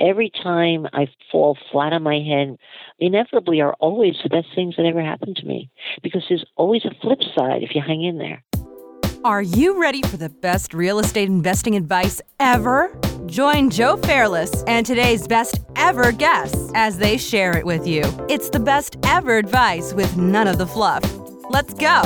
every time I fall flat on my head, inevitably are always the best things that ever happened to me because there's always a flip side if you hang in there. Are you ready for the best real estate investing advice ever? Join Joe Fairless and today's best ever guests as they share it with you. It's the best ever advice with none of the fluff. Let's go.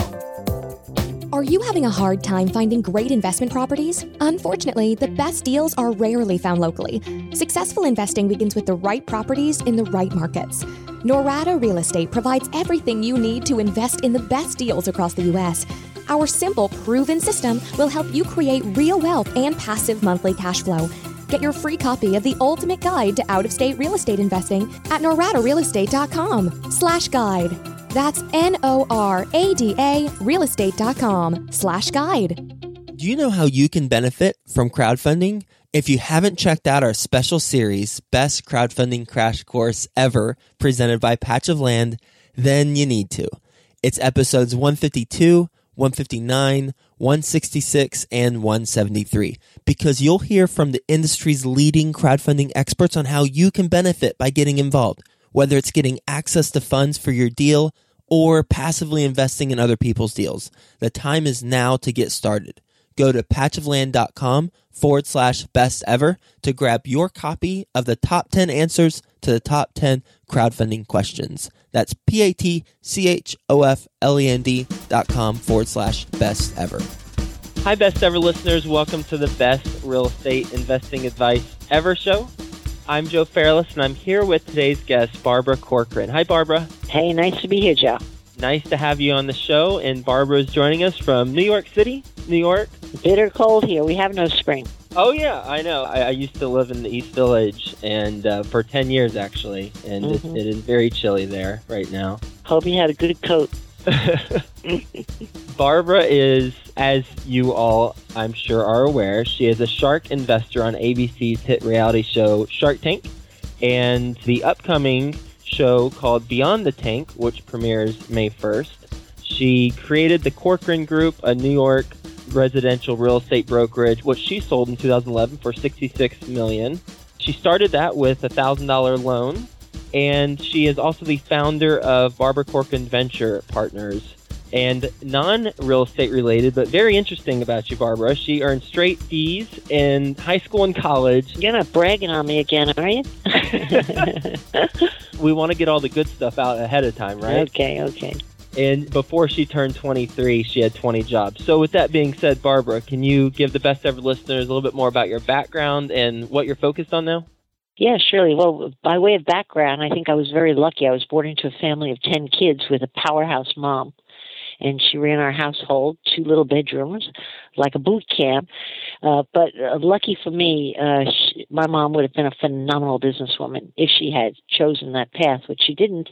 Are you having a hard time finding great investment properties? Unfortunately, the best deals are rarely found locally. Successful investing begins with the right properties in the right markets. Norada Real Estate provides everything you need to invest in the best deals across the U.S. Our simple, proven system will help you create real wealth and passive monthly cash flow. Get your free copy of the ultimate guide to out-of-state real estate investing at noradarealestate.com slash guide. That's N-O-R-A-D-A realestate.com slash guide. Do you know how you can benefit from crowdfunding? If you haven't checked out our special series, Best Crowdfunding Crash Course Ever, presented by Patch of Land, then you need to. It's episodes 152, 159, 166, and 173, because you'll hear from the industry's leading crowdfunding experts on how you can benefit by getting involved whether it's getting access to funds for your deal or passively investing in other people's deals. The time is now to get started. Go to patchofland.com forward slash best ever to grab your copy of the top 10 answers to the top 10 crowdfunding questions. That's P A T C H O F L E N D dot com forward slash best ever. Hi, best ever listeners. Welcome to the best real estate investing advice ever show. I'm Joe Fairless, and I'm here with today's guest, Barbara Corcoran. Hi, Barbara. Hey, nice to be here, Joe. Nice to have you on the show, and Barbara is joining us from New York City, New York. Bitter cold here. We have no spring. Oh yeah, I know. I, I used to live in the East Village, and uh, for ten years actually, and Mhm. it, it is very chilly there right now. Hope you had a good coat. Barbara is, as you all I'm sure are aware, she is a shark investor on ABC's hit reality show Shark Tank, and the upcoming show called Beyond the Tank, which premieres May 1st. She created the Corcoran Group, a New York residential real estate brokerage, which she sold in 2011 for 66 million. She started that with a thousand dollar loan, and she is also the founder of Barbara Corcoran Venture Partners. And non real estate related, but very interesting about you, Barbara. She earned straight D's in high school and college. You're not bragging on me again, are you? We want to get all the good stuff out ahead of time, right? Okay, okay. And before she turned 23, she had 20 jobs. So, with that being said, Barbara, can you give the best ever listeners a little bit more about your background and what you're focused on now? Yeah, surely. Well, by way of background, I think I was very lucky. I was born into a family of 10 kids with a powerhouse mom. And she ran our household, two little bedrooms, like a boot camp. Uh, but uh, lucky for me, uh, she, my mom would have been a phenomenal businesswoman if she had chosen that path, which she didn't.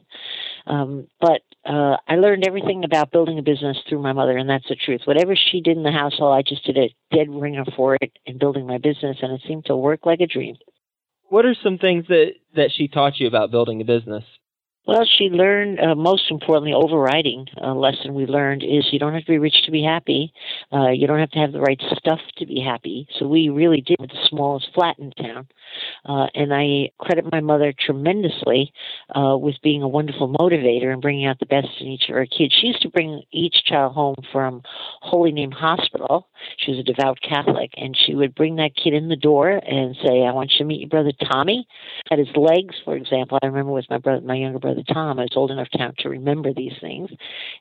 Um, but uh, I learned everything about building a business through my mother, and that's the truth. Whatever she did in the household, I just did a dead ringer for it in building my business, and it seemed to work like a dream. What are some things that, that she taught you about building a business? Well, she learned, uh, most importantly, overriding uh, lesson we learned is you don't have to be rich to be happy. Uh, you don't have to have the right stuff to be happy. So we really did with the smallest flat in town. Uh, and I credit my mother tremendously uh, with being a wonderful motivator and bringing out the best in each of her kids. She used to bring each child home from Holy Name Hospital. She was a devout Catholic, and she would bring that kid in the door and say, "I want you to meet your brother Tommy." At his legs, for example, I remember with my brother, my younger brother Tom. I was old enough now to remember these things,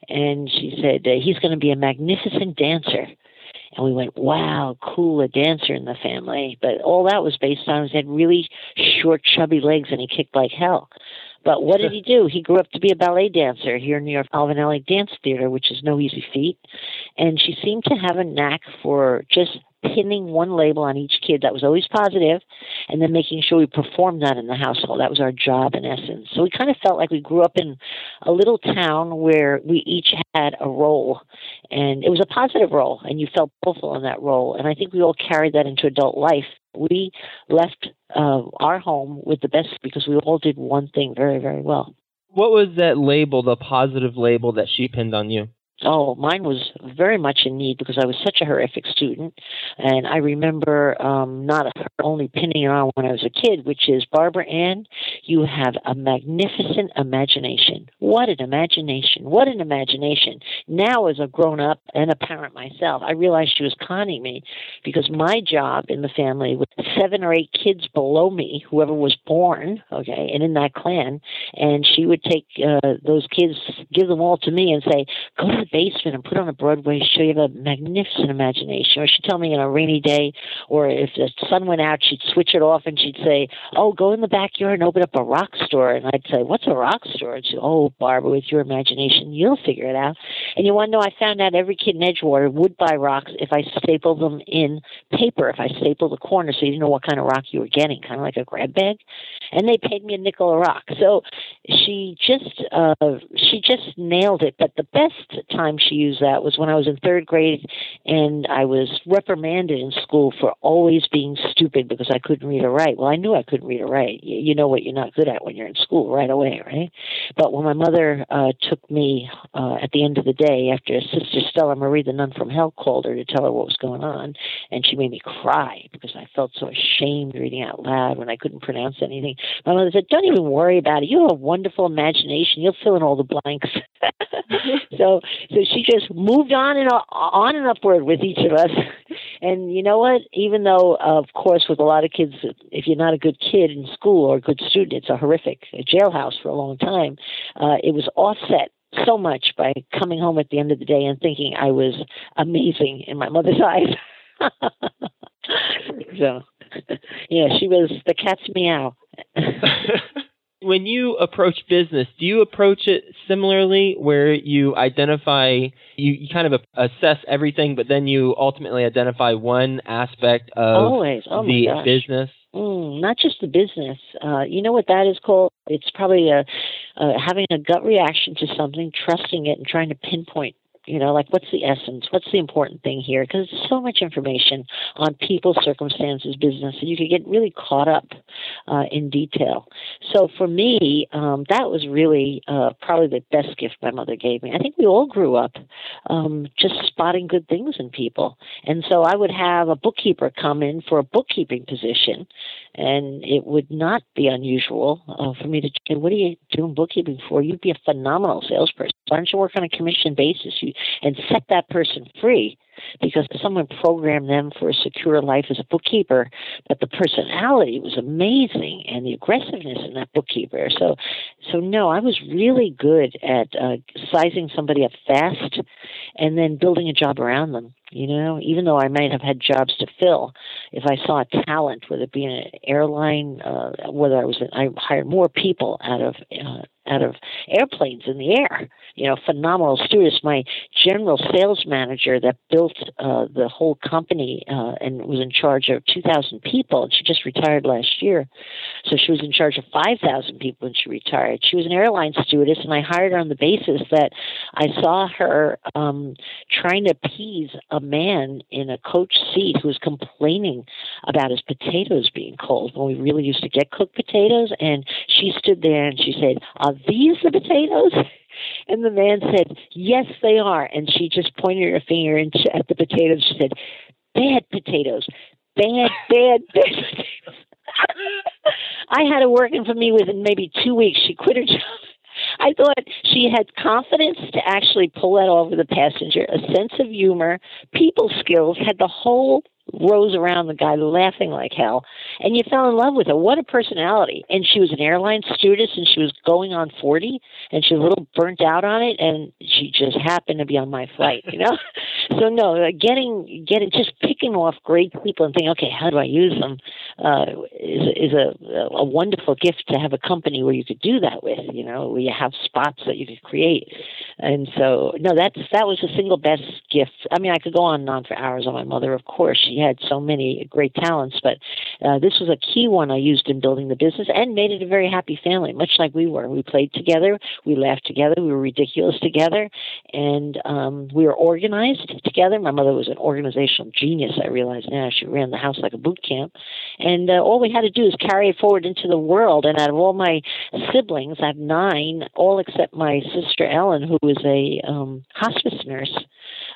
and she said uh, he's going to be a magnificent dancer. And we went, wow, cool, a dancer in the family. But all that was based on he had really short, chubby legs and he kicked like hell. But what did he do? He grew up to be a ballet dancer here in New York Alvin Dance Theater, which is no easy feat. And she seemed to have a knack for just pinning one label on each kid that was always positive and then making sure we performed that in the household. That was our job in essence. So we kind of felt like we grew up in a little town where we each had a role and it was a positive role and you felt powerful in that role. And I think we all carried that into adult life. We left uh, our home with the best because we all did one thing very, very well. What was that label, the positive label that she pinned on you? Oh, mine was very much in need because I was such a horrific student. And I remember um, not only pinning it on when I was a kid, which is Barbara Ann, you have a magnificent imagination. What an imagination. What an imagination. Now, as a grown up and a parent myself, I realized she was conning me because my job in the family was seven or eight kids below me, whoever was born, okay, and in that clan. And she would take uh, those kids, give them all to me, and say, go to basement and put on a Broadway show. You have a magnificent imagination. Or she'd tell me on a rainy day, or if the sun went out, she'd switch it off and she'd say, "Oh, go in the backyard and open up a rock store." And I'd say, "What's a rock store?" And she'd, "Oh, Barbara, with your imagination, you'll figure it out." And you want to know? I found out every kid in Edgewater would buy rocks if I stapled them in paper. If I stapled the corner, so you didn't know what kind of rock you were getting, kind of like a grab bag. And they paid me a nickel a rock. So she just uh, she just nailed it. But the best time she used that was when I was in third grade and I was reprimanded in school for always being stupid because I couldn't read or write. Well, I knew I couldn't read or write. You know what you're not good at when you're in school right away, right? But when my mother uh, took me uh, at the end of the day after Sister Stella Marie, the nun from hell, called her to tell her what was going on, and she made me cry because I felt so ashamed reading out loud when I couldn't pronounce anything. My mother said, "Don't even worry about it. You have a wonderful imagination. You'll fill in all the blanks." so so she just moved on and on and upward with each of us. And you know what? Even though, of course, with a lot of kids, if you're not a good kid in school or a good student, it's a horrific jailhouse for a long time. Uh, it was offset so much by coming home at the end of the day and thinking I was amazing in my mother's eyes. so, yeah, she was the cat's meow. When you approach business, do you approach it similarly where you identify, you, you kind of assess everything, but then you ultimately identify one aspect of Always. Oh the business? Mm, not just the business. Uh, you know what that is called? It's probably a, uh, having a gut reaction to something, trusting it, and trying to pinpoint you know, like what's the essence? What's the important thing here? Because there's so much information on people, circumstances, business, and you could get really caught up uh, in detail. So for me, um, that was really uh, probably the best gift my mother gave me. I think we all grew up um, just spotting good things in people. And so I would have a bookkeeper come in for a bookkeeping position, and it would not be unusual uh, for me to say, What are you doing bookkeeping for? You'd be a phenomenal salesperson. Why don't you work on a commission basis you, and set that person free? Because someone programmed them for a secure life as a bookkeeper, but the personality was amazing and the aggressiveness in that bookkeeper. So, so no, I was really good at uh, sizing somebody up fast and then building a job around them. You know, even though I might have had jobs to fill, if I saw a talent, whether it be in an airline, uh, whether I was, I hired more people out of uh, out of airplanes in the air. You know, phenomenal stewardess. My general sales manager that built uh, the whole company uh, and was in charge of 2,000 people, and she just retired last year. So she was in charge of 5,000 people when she retired. She was an airline stewardess, and I hired her on the basis that I saw her um, trying to appease a man in a coach seat who was complaining about his potatoes being cold when we really used to get cooked potatoes. And she stood there and she said, Are these the potatoes? And the man said, Yes, they are. And she just pointed her finger at the potatoes. She said, Bad potatoes. Bad, bad, bad potatoes. I had her working for me within maybe two weeks. She quit her job. I thought she had confidence to actually pull that over the passenger, a sense of humor, people skills, had the whole rose around the guy laughing like hell and you fell in love with her. What a personality. And she was an airline stewardess and she was going on 40 and she was a little burnt out on it and she just happened to be on my flight you know? So no getting getting just picking off great people and thinking okay how do i use them? Uh is is a a wonderful gift to have a company where you could do that with you know where you have spots that you could create and so no that's that was the single best gift i mean i could go on and on for hours on my mother of course she had so many great talents, but uh, this was a key one I used in building the business and made it a very happy family, much like we were. We played together, we laughed together, we were ridiculous together, and um, we were organized together. My mother was an organizational genius. I realize now she ran the house like a boot camp, and uh, all we had to do is carry it forward into the world. And out of all my siblings, I have nine, all except my sister Ellen, who was a um, hospice nurse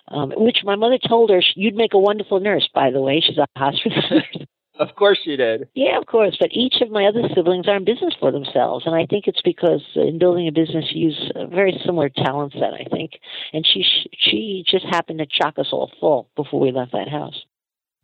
um, which my mother told her you'd make a wonderful nurse. By the way, she's a hospice nurse. Of course she did. Yeah, of course. But each of my other siblings are in business for themselves, and I think it's because in building a business, you use a very similar talent set. I think, and she she just happened to chock us all full before we left that house.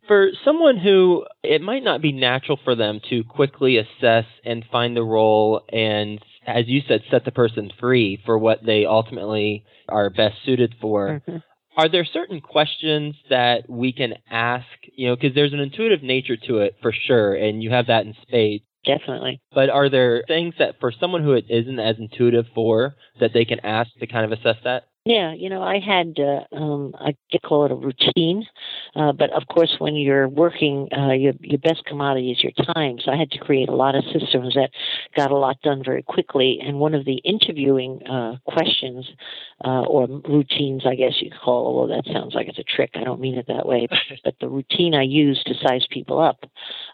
For someone who it might not be natural for them to quickly assess and find the role and as you said, set the person free for what they ultimately are best suited for. Mm-hmm are there certain questions that we can ask? You know, because there's an intuitive nature to it for sure, and you have that in spades. Definitely. But are there things that for someone who it isn't as intuitive for that they can ask to kind of assess that? Yeah, you know, I had uh, um, I call it a routine, uh, but of course, when you're working, uh, your your best commodity is your time. So I had to create a lot of systems that got a lot done very quickly. And one of the interviewing uh, questions uh, or routines, I guess you could call, although that sounds like it's a trick. I don't mean it that way, but the routine I use to size people up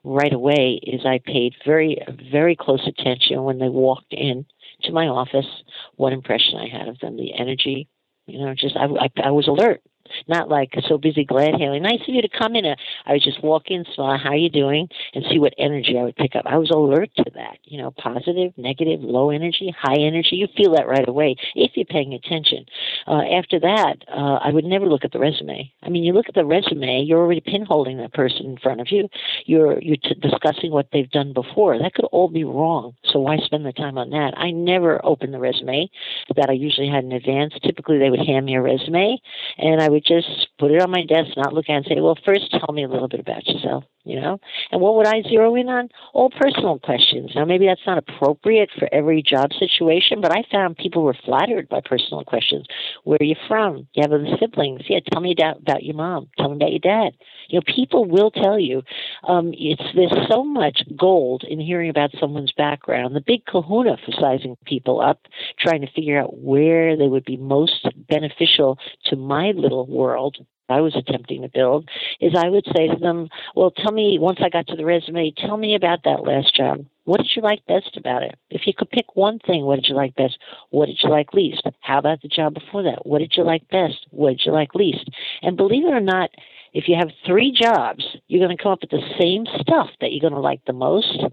right away is I paid very very close attention when they walked in to my office, what impression I had of them, the energy, you know, just I, I, I was alert not like so busy glad handing. Nice of you to come in. I would just walk in, smile, how you doing, and see what energy I would pick up. I was alert to that. You know, positive, negative, low energy, high energy. You feel that right away if you're paying attention. Uh, after that, uh, I would never look at the resume. I mean, you look at the resume, you're already pinholding that person in front of you. You're you're t- discussing what they've done before. That could all be wrong. So why spend the time on that? I never opened the resume that I usually had in advance. Typically, they would hand me a resume, and I would just put it on my desk, not look at it and say, well, first tell me a little bit about yourself, you know? And what would I zero in on? All personal questions. Now, maybe that's not appropriate for every job situation, but I found people were flattered by personal questions. Where are you from? You have other siblings? Yeah, tell me about, about your mom. Tell me about your dad. You know, people will tell you. Um, it's There's so much gold in hearing about someone's background. The big kahuna for sizing people up, trying to figure out where they would be most beneficial to my little world I was attempting to build is I would say to them, Well, tell me, once I got to the resume, tell me about that last job. What did you like best about it? If you could pick one thing, what did you like best? What did you like least? How about the job before that? What did you like best? What did you like least? And believe it or not, if you have three jobs, you're going to come up with the same stuff that you're going to like the most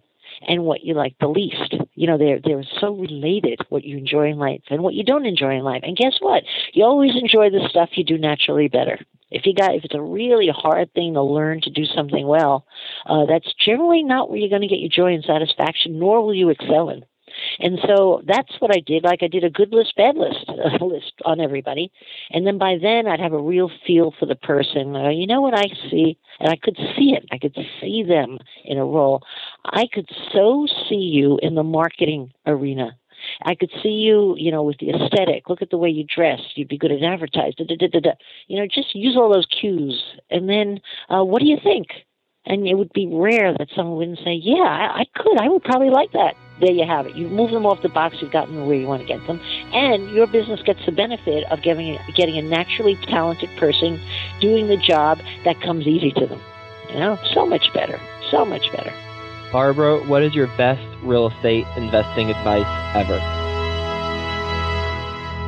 and what you like the least. You know, they're they're so related what you enjoy in life and what you don't enjoy in life. And guess what? You always enjoy the stuff you do naturally better. If you got if it's a really hard thing to learn to do something well, uh, that's generally not where you're going to get your joy and satisfaction, nor will you excel in. And so that's what I did. Like I did a good list, bad list, a list on everybody. And then by then I'd have a real feel for the person. Uh, you know what I see? And I could see it. I could see them in a role. I could so see you in the marketing arena. I could see you, you know, with the aesthetic. Look at the way you dress. You'd be good at advertising. You know, just use all those cues. And then, uh, what do you think? And it would be rare that someone wouldn't say, "Yeah, I, I could. I would probably like that." there you have it. You move them off the box, you've gotten them where you want to get them, and your business gets the benefit of getting getting a naturally talented person doing the job that comes easy to them. You know, so much better, so much better. Barbara, what is your best real estate investing advice ever?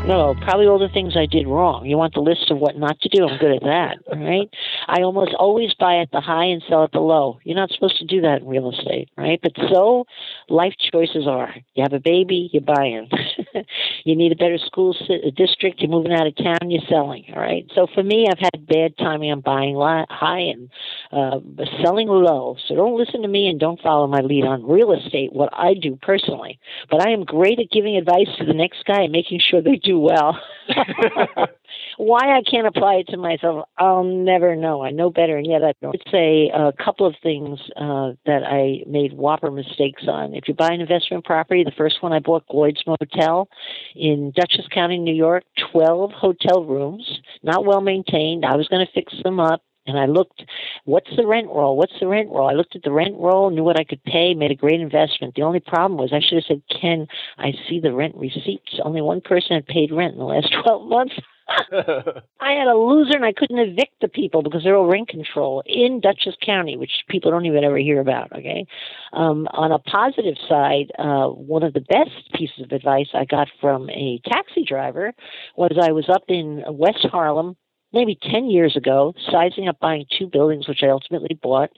No, probably all the things I did wrong. You want the list of what not to do? I'm good at that, right? I almost always buy at the high and sell at the low. You're not supposed to do that in real estate, right? But so life choices are. You have a baby, you're buying. you need a better school district, you're moving out of town, you're selling, all right? So for me, I've had bad timing on buying high and uh, selling low. So don't listen to me and don't follow my lead on real estate, what I do personally. But I am great at giving advice to the next guy and making sure they do well. Why I can't apply it to myself, I'll never know. I know better, and yet I don't. It's a, a couple of things uh, that I made whopper mistakes on. If you buy an investment property, the first one I bought, Lloyd's Motel, in Dutchess County, New York, 12 hotel rooms, not well maintained. I was going to fix them up And I looked, what's the rent roll? What's the rent roll? I looked at the rent roll, knew what I could pay, made a great investment. The only problem was I should have said, Ken, I see the rent receipts. Only one person had paid rent in the last 12 months. I had a loser and I couldn't evict the people because they're all rent control in Dutchess County, which people don't even ever hear about. Okay. Um, on a positive side, uh, one of the best pieces of advice I got from a taxi driver was I was up in West Harlem maybe 10 years ago, sizing up buying two buildings, which I ultimately bought,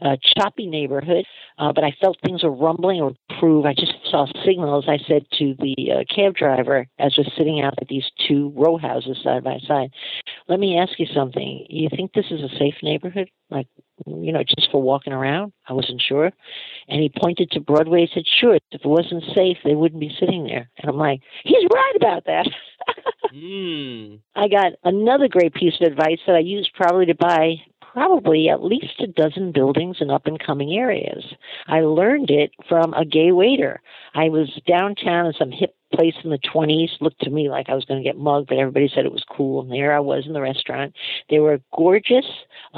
a choppy neighborhood, uh, but I felt things were rumbling or improve. I just saw signals. I said to the uh, cab driver as we're sitting out at these two row houses side by side, let me ask you something. You think this is a safe neighborhood? Like, you know, just for walking around? I wasn't sure. And he pointed to Broadway and said, sure, if it wasn't safe, they wouldn't be sitting there. And I'm like, he's right about that. mm. I got another great piece of advice that I used probably to buy probably at least a dozen buildings in up and coming areas. I learned it from a gay waiter. I was downtown in some hip place in the 20s. Looked to me like I was going to get mugged, but everybody said it was cool. And there I was in the restaurant. They were gorgeous,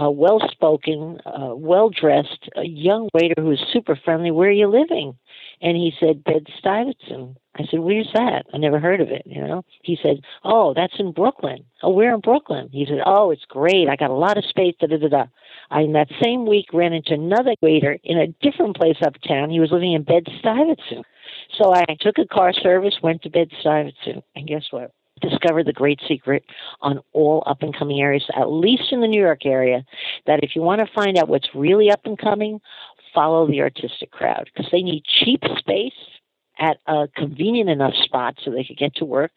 uh, well spoken, uh, well dressed, young waiter who was super friendly. Where are you living? And he said, Bed Stuyvesant. I said, Where's that? I never heard of it, you know. He said, Oh, that's in Brooklyn. Oh, we're in Brooklyn. He said, Oh, it's great. I got a lot of space, da da da da. I in that same week ran into another waiter in a different place uptown. He was living in Bed Stuyvesant. So I took a car service, went to Bed Stuyvesant, and guess what? Discovered the great secret on all up and coming areas, at least in the New York area, that if you want to find out what's really up and coming, follow the artistic crowd because they need cheap space at a convenient enough spot so they could get to work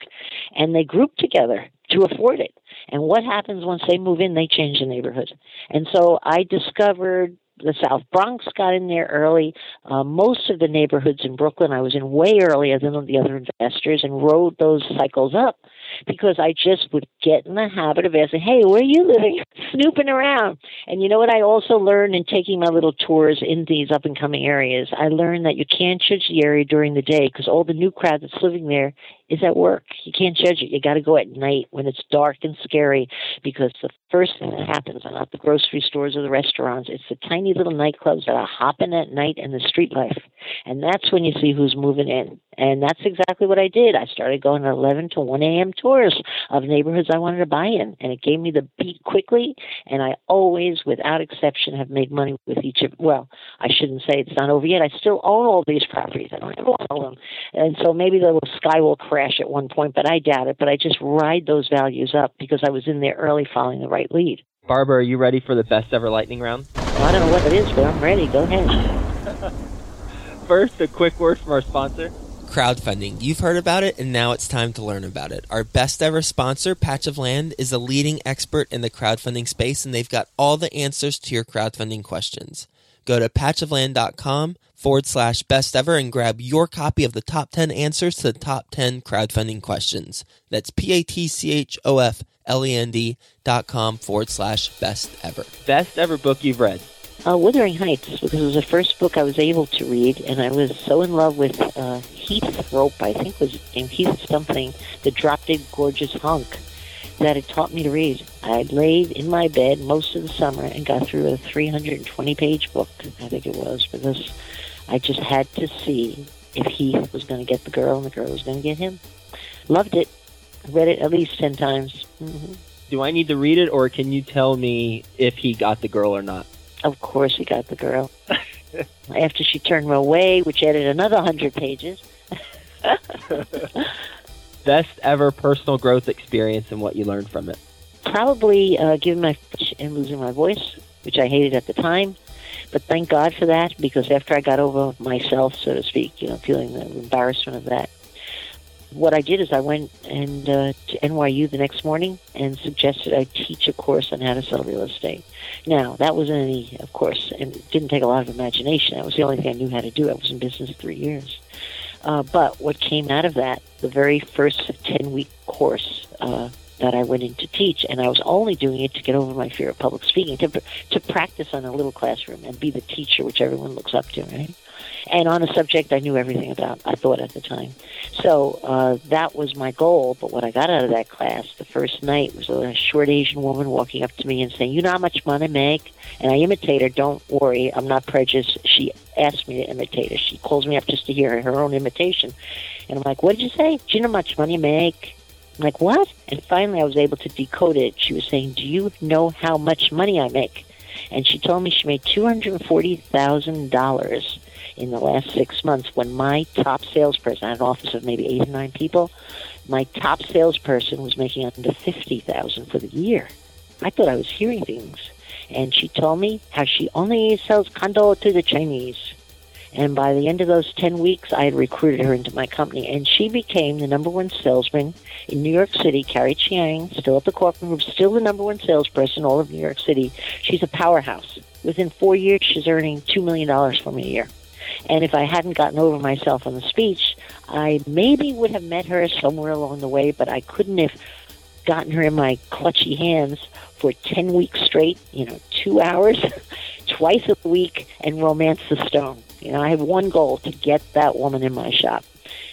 and they group together to afford it. And what happens once they move in? They change the neighborhood. And so I discovered the South Bronx got in there early. Uh, most of the neighborhoods in Brooklyn I was in way earlier than the other investors and rode those cycles up because I just would get in the habit of asking, "Hey, where are you living?" Snooping around. And you know what? I also learned in taking my little tours in these up and coming areas. I learned that you can't judge the area during the day because all the new crowd that's living there is at work. You can't judge it. You got to go at night when it's dark and scary because the first thing that happens are not the grocery stores or the restaurants. It's the tiny little nightclubs that are hopping at night and the street life. And that's when you see who's moving in. And that's exactly what I did. I started going at 11 to 1 a.m. tours of neighborhoods I wanted to buy in. And it gave me the beat quickly. And I always, without exception, have made money with each of, well, I shouldn't say it's not over yet. I still own all these properties. I don't ever own them. And so maybe the sky will crash at one point, but I doubt it. But I just ride those values up because I was in there early following the right lead. Barbara, are you ready for the best ever lightning round? Well, I don't know what it is, but I'm ready. Go ahead. First, a quick word from our sponsor crowdfunding. You've heard about it, and now it's time to learn about it. Our best ever sponsor, Patch of Land, is a leading expert in the crowdfunding space, and they've got all the answers to your crowdfunding questions. Go to patchofland.com forward slash best ever and grab your copy of the top 10 answers to the top 10 crowdfunding questions. That's P A T C H O F L E N D dot com forward slash best ever. Best ever book you've read. Uh, Wuthering Heights, because it was the first book I was able to read, and I was so in love with uh, Heath Rope, I think was named Heath something, the drop dead gorgeous hunk, that it taught me to read. I laid in my bed most of the summer and got through a 320 page book, I think it was, because I just had to see if Heath was going to get the girl and the girl was going to get him. Loved it. Read it at least 10 times. Mm-hmm. Do I need to read it, or can you tell me if he got the girl or not? Of course, he got the girl. After she turned him away, which added another hundred pages. Best ever personal growth experience and what you learned from it. Probably uh, giving my and losing my voice, which I hated at the time. But thank God for that because after I got over myself, so to speak, you know, feeling the embarrassment of that, what I did is I went and uh, to NYU the next morning and suggested I teach a course on how to sell real estate. Now that wasn't any, of course, and it didn't take a lot of imagination. That was the only thing I knew how to do. I was in business three years. Uh, but what came out of that, the very first 10 week course uh, that I went in to teach, and I was only doing it to get over my fear of public speaking, to, to practice on a little classroom and be the teacher, which everyone looks up to, right? And on a subject I knew everything about. I thought at the time. So uh, that was my goal. But what I got out of that class the first night was a short Asian woman walking up to me and saying, "You know how much money I make?" And I imitate her. Don't worry, I'm not prejudiced. She asked me to imitate her. She calls me up just to hear her own imitation, and I'm like, "What did you say? Do you know how much money I make?" I'm like, "What?" And finally, I was able to decode it. She was saying, "Do you know how much money I make?" And she told me she made two hundred forty thousand dollars in the last six months when my top salesperson, I had an office of maybe eight or nine people, my top salesperson was making up to fifty thousand for the year. I thought I was hearing things. And she told me how she only sells condo to the Chinese. And by the end of those 10 weeks, I had recruited her into my company. And she became the number one salesman in New York City. Carrie Chiang, still at the Corcoran group, still the number one salesperson all of New York City. She's a powerhouse. Within four years, she's earning $2 million for me a year. And if I hadn't gotten over myself on the speech, I maybe would have met her somewhere along the way, but I couldn't have gotten her in my clutchy hands for 10 weeks straight, you know, two hours, twice a week, and romance the stone. You know, I have one goal to get that woman in my shop.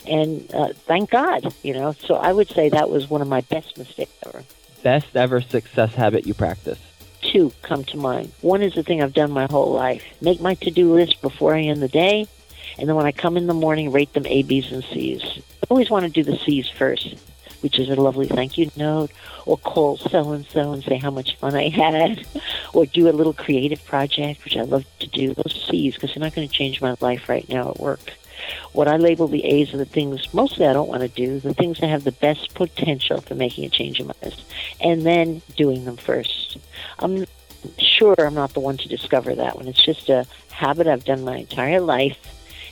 And uh, thank God, you know. So I would say that was one of my best mistakes ever. Best ever success habit you practice? Two come to mind. One is the thing I've done my whole life make my to do list before I end the day. And then when I come in the morning, rate them A, B's, and C's. I always want to do the C's first which is a lovely thank you note, or call so and so and say how much fun I had, or do a little creative project, which I love to do. Those C's, because they're not going to change my life right now at work. What I label the A's are the things mostly I don't want to do, the things that have the best potential for making a change in my life, and then doing them first. I'm sure I'm not the one to discover that one. It's just a habit I've done my entire life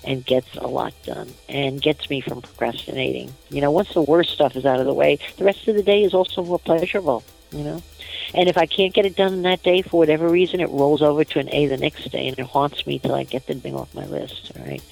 and gets a lot done and gets me from procrastinating. You know, once the worst stuff is out of the way, the rest of the day is also more pleasurable, you know. And if I can't get it done that day for whatever reason, it rolls over to an A the next day and it haunts me till I get the thing off my list, all right?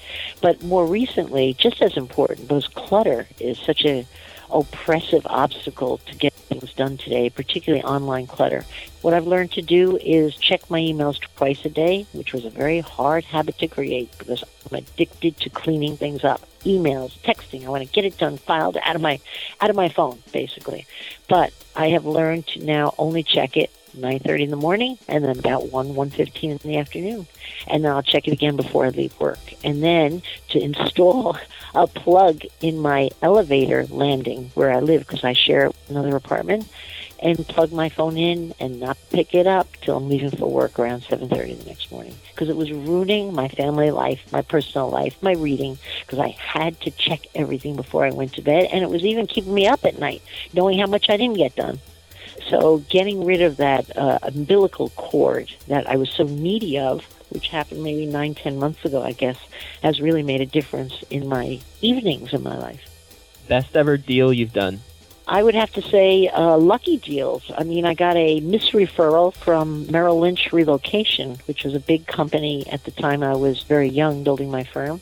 But more recently, just as important, because clutter is such a oppressive obstacle to get things done today, particularly online clutter. What I've learned to do is check my emails twice a day, which was a very hard habit to create because I'm addicted to cleaning things up. Emails, texting, I want to get it done, filed out of my out of my phone, basically. But I have learned to now only check it 9.30 in the morning and then about 1 1.15 in the afternoon. And then i'll check it again before i leave work. And then to install a plug in my elevator landing where i live because i share another apartment and plug my phone in and not pick it up till i'm leaving for work around 7.30 the next morning. Because it was ruining my family life my personal life my reading because i had to check everything before i went to bed. And it was even keeping me up at night knowing how much i didn't get done so getting rid of that uh, umbilical cord that I was so needy of, which happened maybe nine, ten months ago, I guess, has really made a difference in my evenings in my life. Best ever deal you've done? I would have to say uh, lucky deals. I mean, I got a misreferral from Merrill Lynch Relocation, which was a big company at the time I was very young building my firm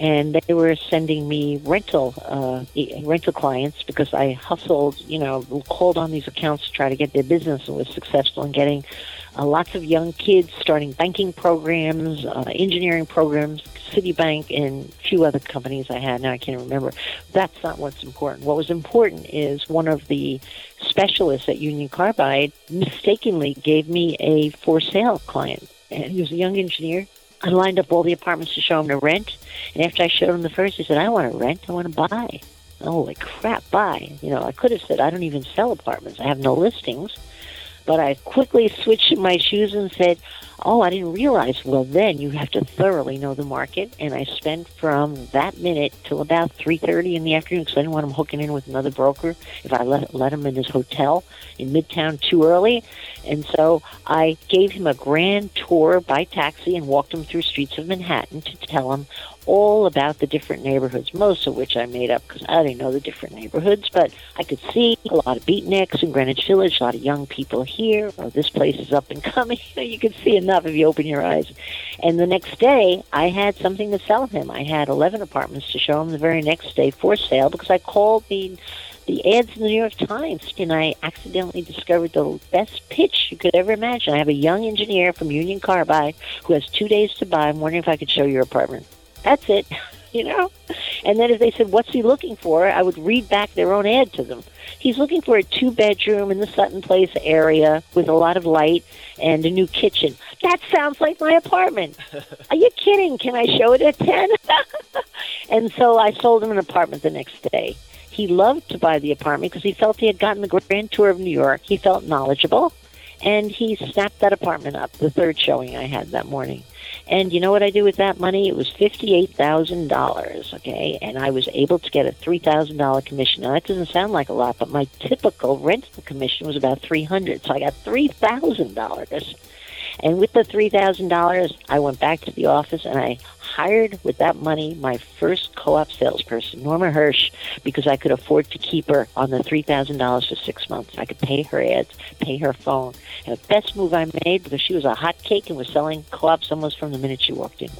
and they were sending me rental uh, rental clients because I hustled, you know, called on these accounts to try to get their business and was successful in getting uh, lots of young kids starting banking programs, uh, engineering programs, Citibank, and a few other companies I had. Now I can't remember. That's not what's important. What was important is one of the specialists at Union Carbide mistakenly gave me a for sale client. And he was a young engineer I lined up all the apartments to show him to rent. And after I showed him the first, he said, I want to rent. I want to buy. Holy crap, buy. You know, I could have said, I don't even sell apartments. I have no listings. But I quickly switched my shoes and said, Oh, I didn't realize. Well, then you have to thoroughly know the market. And I spent from that minute till about 3.30 in the afternoon because I didn't want him hooking in with another broker if I let, let him in his hotel in Midtown too early. And so I gave him a grand tour by taxi and walked him through streets of Manhattan to tell him all about the different neighborhoods, most of which I made up because I didn't know the different neighborhoods, but I could see a lot of beatniks in Greenwich Village, a lot of young people here. Oh, this place is up and coming. you can see enough if you open your eyes. And the next day, I had something to sell him. I had 11 apartments to show him the very next day for sale because I called the the ads in the New York Times, and I accidentally discovered the best pitch you could ever imagine. I have a young engineer from Union Carbide who has two days to buy. I'm wondering if I could show your apartment. That's it, you know? And then if they said, What's he looking for? I would read back their own ad to them. He's looking for a two bedroom in the Sutton Place area with a lot of light and a new kitchen. That sounds like my apartment. Are you kidding? Can I show it at 10? and so I sold him an apartment the next day. He loved to buy the apartment because he felt he had gotten the grand tour of New York. He felt knowledgeable, and he snapped that apartment up, the third showing I had that morning. And you know what I did with that money? It was $58,000, okay? And I was able to get a $3,000 commission. Now, that doesn't sound like a lot, but my typical rental commission was about 300 So I got $3,000. And with the $3,000, I went back to the office and I hired with that money my first co-op salesperson, Norma Hirsch, because I could afford to keep her on the $3,000 for six months. I could pay her ads, pay her phone. And the best move I made because she was a hot cake and was selling co-ops almost from the minute she walked in.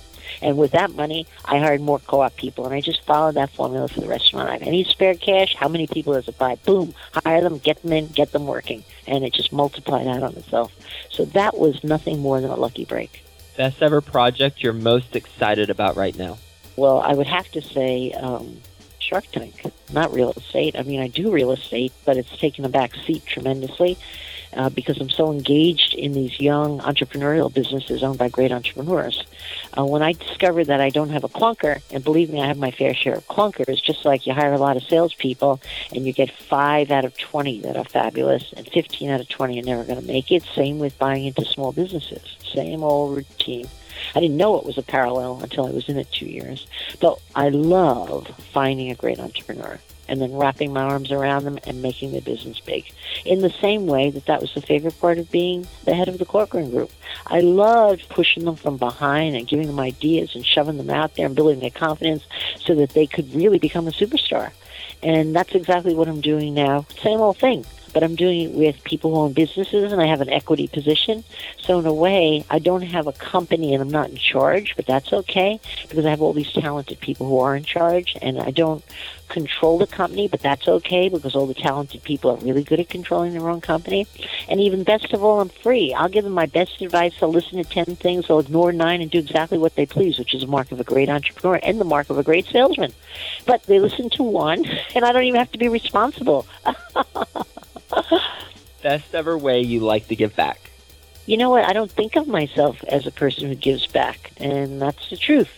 And with that money, I hired more co-op people, and I just followed that formula for the rest of my life. I need spare cash. How many people does it buy? Boom, hire them, get them in, get them working, and it just multiplied out on itself. So that was nothing more than a lucky break. Best ever project you're most excited about right now? Well, I would have to say um, Shark Tank, not real estate. I mean, I do real estate, but it's taken a back seat tremendously uh, because I'm so engaged in these young entrepreneurial businesses owned by great entrepreneurs. Uh, when I discovered that I don't have a clunker, and believe me, I have my fair share of clunkers, just like you hire a lot of salespeople and you get five out of 20 that are fabulous and 15 out of 20 are never going to make it. Same with buying into small businesses. Same old routine. I didn't know it was a parallel until I was in it two years. But I love finding a great entrepreneur and then wrapping my arms around them and making the business big. In the same way that that was the favorite part of being the head of the Corcoran Group. I loved pushing them from behind and giving them ideas and shoving them out there and building their confidence so that they could really become a superstar. And that's exactly what I'm doing now. Same old thing but I'm doing it with people who own businesses and I have an equity position. So in a way, I don't have a company and I'm not in charge, but that's okay because I have all these talented people who are in charge and I don't control the company, but that's okay because all the talented people are really good at controlling their own company. And even best of all, I'm free. I'll give them my best advice. They'll listen to 10 things. They'll ignore nine and do exactly what they please, which is a mark of a great entrepreneur and the mark of a great salesman. But they listen to one, and I don't even have to be responsible. Best ever way you like to give back? You know what? I don't think of myself as a person who gives back, and that's the truth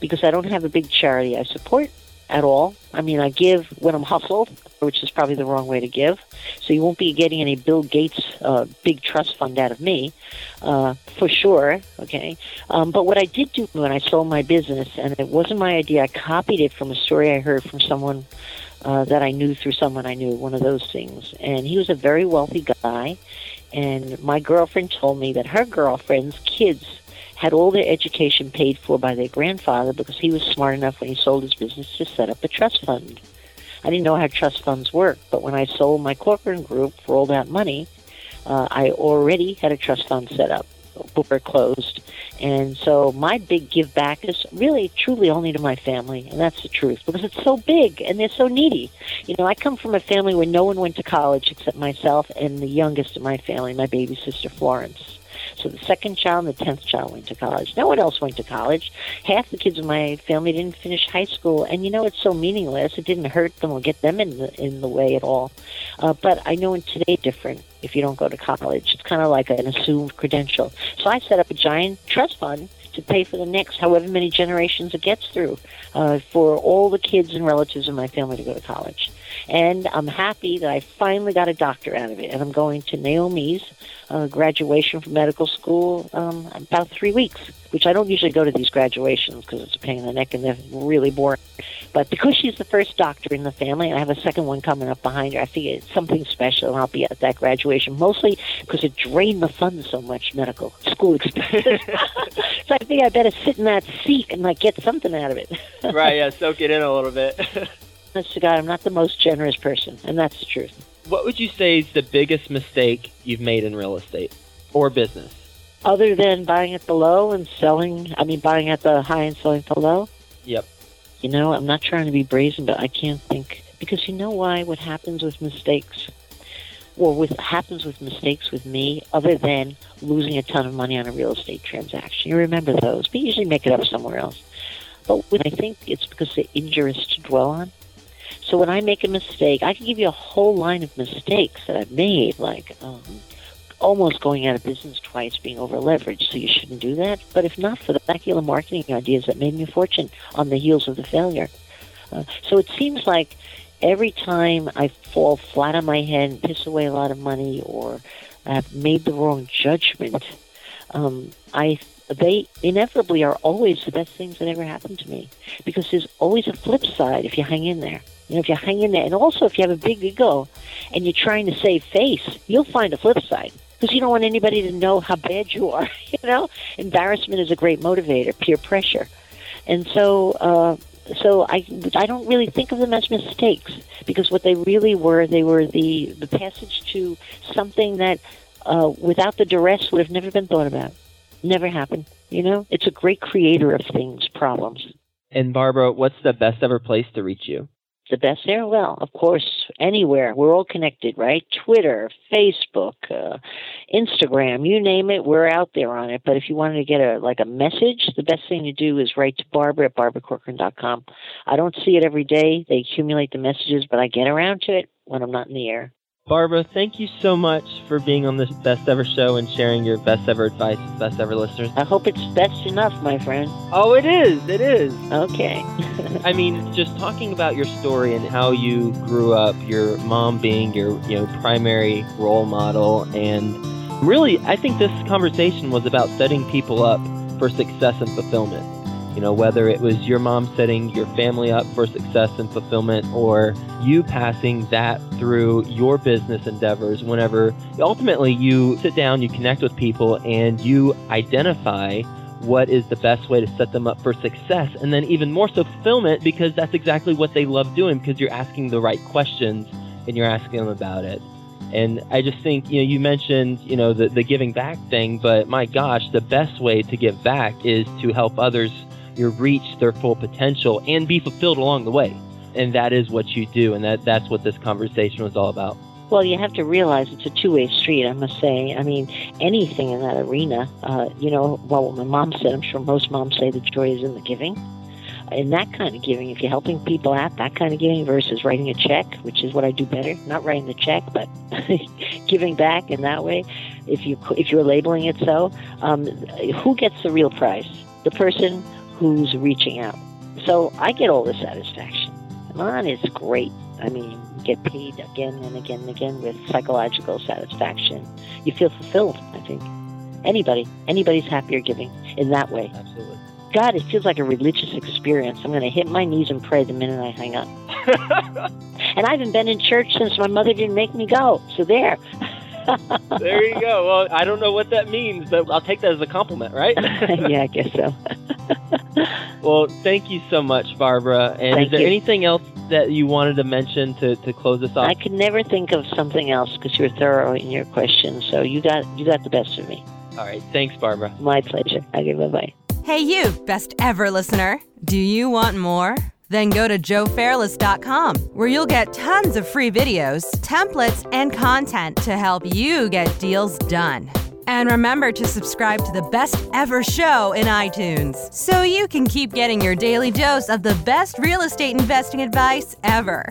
because I don't have a big charity I support at all. I mean, I give when I'm hustled, which is probably the wrong way to give. So you won't be getting any Bill Gates uh, big trust fund out of me, uh, for sure. Okay. Um, but what I did do when I sold my business, and it wasn't my idea, I copied it from a story I heard from someone uh, that I knew through someone I knew, one of those things. And he was a very wealthy guy. And my girlfriend told me that her girlfriend's kids had all their education paid for by their grandfather because he was smart enough when he sold his business to set up a trust fund. I didn't know how trust funds work, but when I sold my Corcoran group for all that money, uh, I already had a trust fund set up, book closed, and so my big give back is really truly only to my family, and that's the truth because it's so big and they're so needy. You know, I come from a family where no one went to college except myself and the youngest of my family, my baby sister Florence. So the second child and the tenth child went to college. No one else went to college. Half the kids in my family didn't finish high school, and you know it's so meaningless. It didn't hurt them or get them in the in the way at all. Uh, but I know in today different. If you don't go to college, it's kind of like an assumed credential. So I set up a giant trust fund to pay for the next however many generations it gets through uh, for all the kids and relatives in my family to go to college. And I'm happy that I finally got a doctor out of it. And I'm going to Naomi's uh, graduation from medical school um, about three weeks, which I don't usually go to these graduations because it's a pain in the neck and they're really boring. But because she's the first doctor in the family, and I have a second one coming up behind her, I figure it's something special, and I'll be at that graduation, mostly because it drained the funds so much, medical school expenses. so I think I better sit in that seat and like get something out of it. right, yeah, soak it in a little bit. Honest to God, I'm not the most generous person, and that's the truth. What would you say is the biggest mistake you've made in real estate or business? Other than buying at the low and selling, I mean, buying at the high and selling at the low? Yep. You know, I'm not trying to be brazen, but I can't think because you know why? What happens with mistakes, or with happens with mistakes with me, other than losing a ton of money on a real estate transaction. You remember those, but you usually make it up somewhere else. But I think it's because they're injurious to dwell on. So when I make a mistake, I can give you a whole line of mistakes that I've made, like um, almost going out of business twice, being over leveraged. So you shouldn't do that. But if not for the speculative marketing ideas that made me a fortune on the heels of the failure. Uh, so it seems like every time I fall flat on my head and piss away a lot of money or I've made the wrong judgment, um, I they inevitably are always the best things that ever happened to me. Because there's always a flip side if you hang in there. You know, if you hang in there, and also if you have a big ego and you're trying to save face, you'll find a flip side. Because you don't want anybody to know how bad you are. You know, embarrassment is a great motivator, peer pressure, and so uh, so I I don't really think of them as mistakes. Because what they really were, they were the the passage to something that uh, without the duress would have never been thought about, never happened. You know, it's a great creator of things, problems. And Barbara, what's the best ever place to reach you? the best there? Well, of course, anywhere. We're all connected, right? Twitter, Facebook, uh, Instagram, you name it, we're out there on it. But if you wanted to get a like a message, the best thing to do is write to Barbara at barbaracorcoran.com. I don't see it every day. They accumulate the messages, but I get around to it when I'm not in the air. Barbara, thank you so much for being on this Best Ever show and sharing your best ever advice with Best Ever listeners. I hope it's best enough, my friend. Oh, it is. It is. Okay. I mean, just talking about your story and how you grew up, your mom being your, you know, primary role model and really I think this conversation was about setting people up for success and fulfillment. You know, whether it was your mom setting your family up for success and fulfillment or you passing that through your business endeavors whenever ultimately you sit down, you connect with people, and you identify what is the best way to set them up for success and then even more so fulfillment because that's exactly what they love doing because you're asking the right questions and you're asking them about it. And I just think, you know, you mentioned, you know, the, the giving back thing, but my gosh, the best way to give back is to help others you reach their full potential and be fulfilled along the way. And that is what you do, and that, that's what this conversation was all about. Well, you have to realize it's a two-way street. I must say. I mean, anything in that arena. Uh, you know, well, my mom said. I'm sure most moms say the joy is in the giving. In that kind of giving, if you're helping people out, that kind of giving versus writing a check, which is what I do better. Not writing the check, but giving back in that way. If you if you're labeling it so, um, who gets the real prize? The person who's reaching out. So I get all the satisfaction. Mine is great. I mean, you get paid again and again and again with psychological satisfaction. You feel fulfilled, I think. Anybody, anybody's happier giving in that way. Absolutely. God, it feels like a religious experience. I'm going to hit my knees and pray the minute I hang up. and I haven't been in church since my mother didn't make me go. So there. there you go. Well, I don't know what that means, but I'll take that as a compliment, right? yeah, I guess so. well, thank you so much, Barbara. And thank is there you. anything else that you wanted to mention to, to close us off? I could never think of something else because you're thorough in your questions. So you got you got the best of me. All right. Thanks, Barbara. My pleasure. Okay, bye bye. Hey, you, best ever listener. Do you want more? Then go to joefairless.com, where you'll get tons of free videos, templates, and content to help you get deals done. And remember to subscribe to the best ever show in iTunes so you can keep getting your daily dose of the best real estate investing advice ever.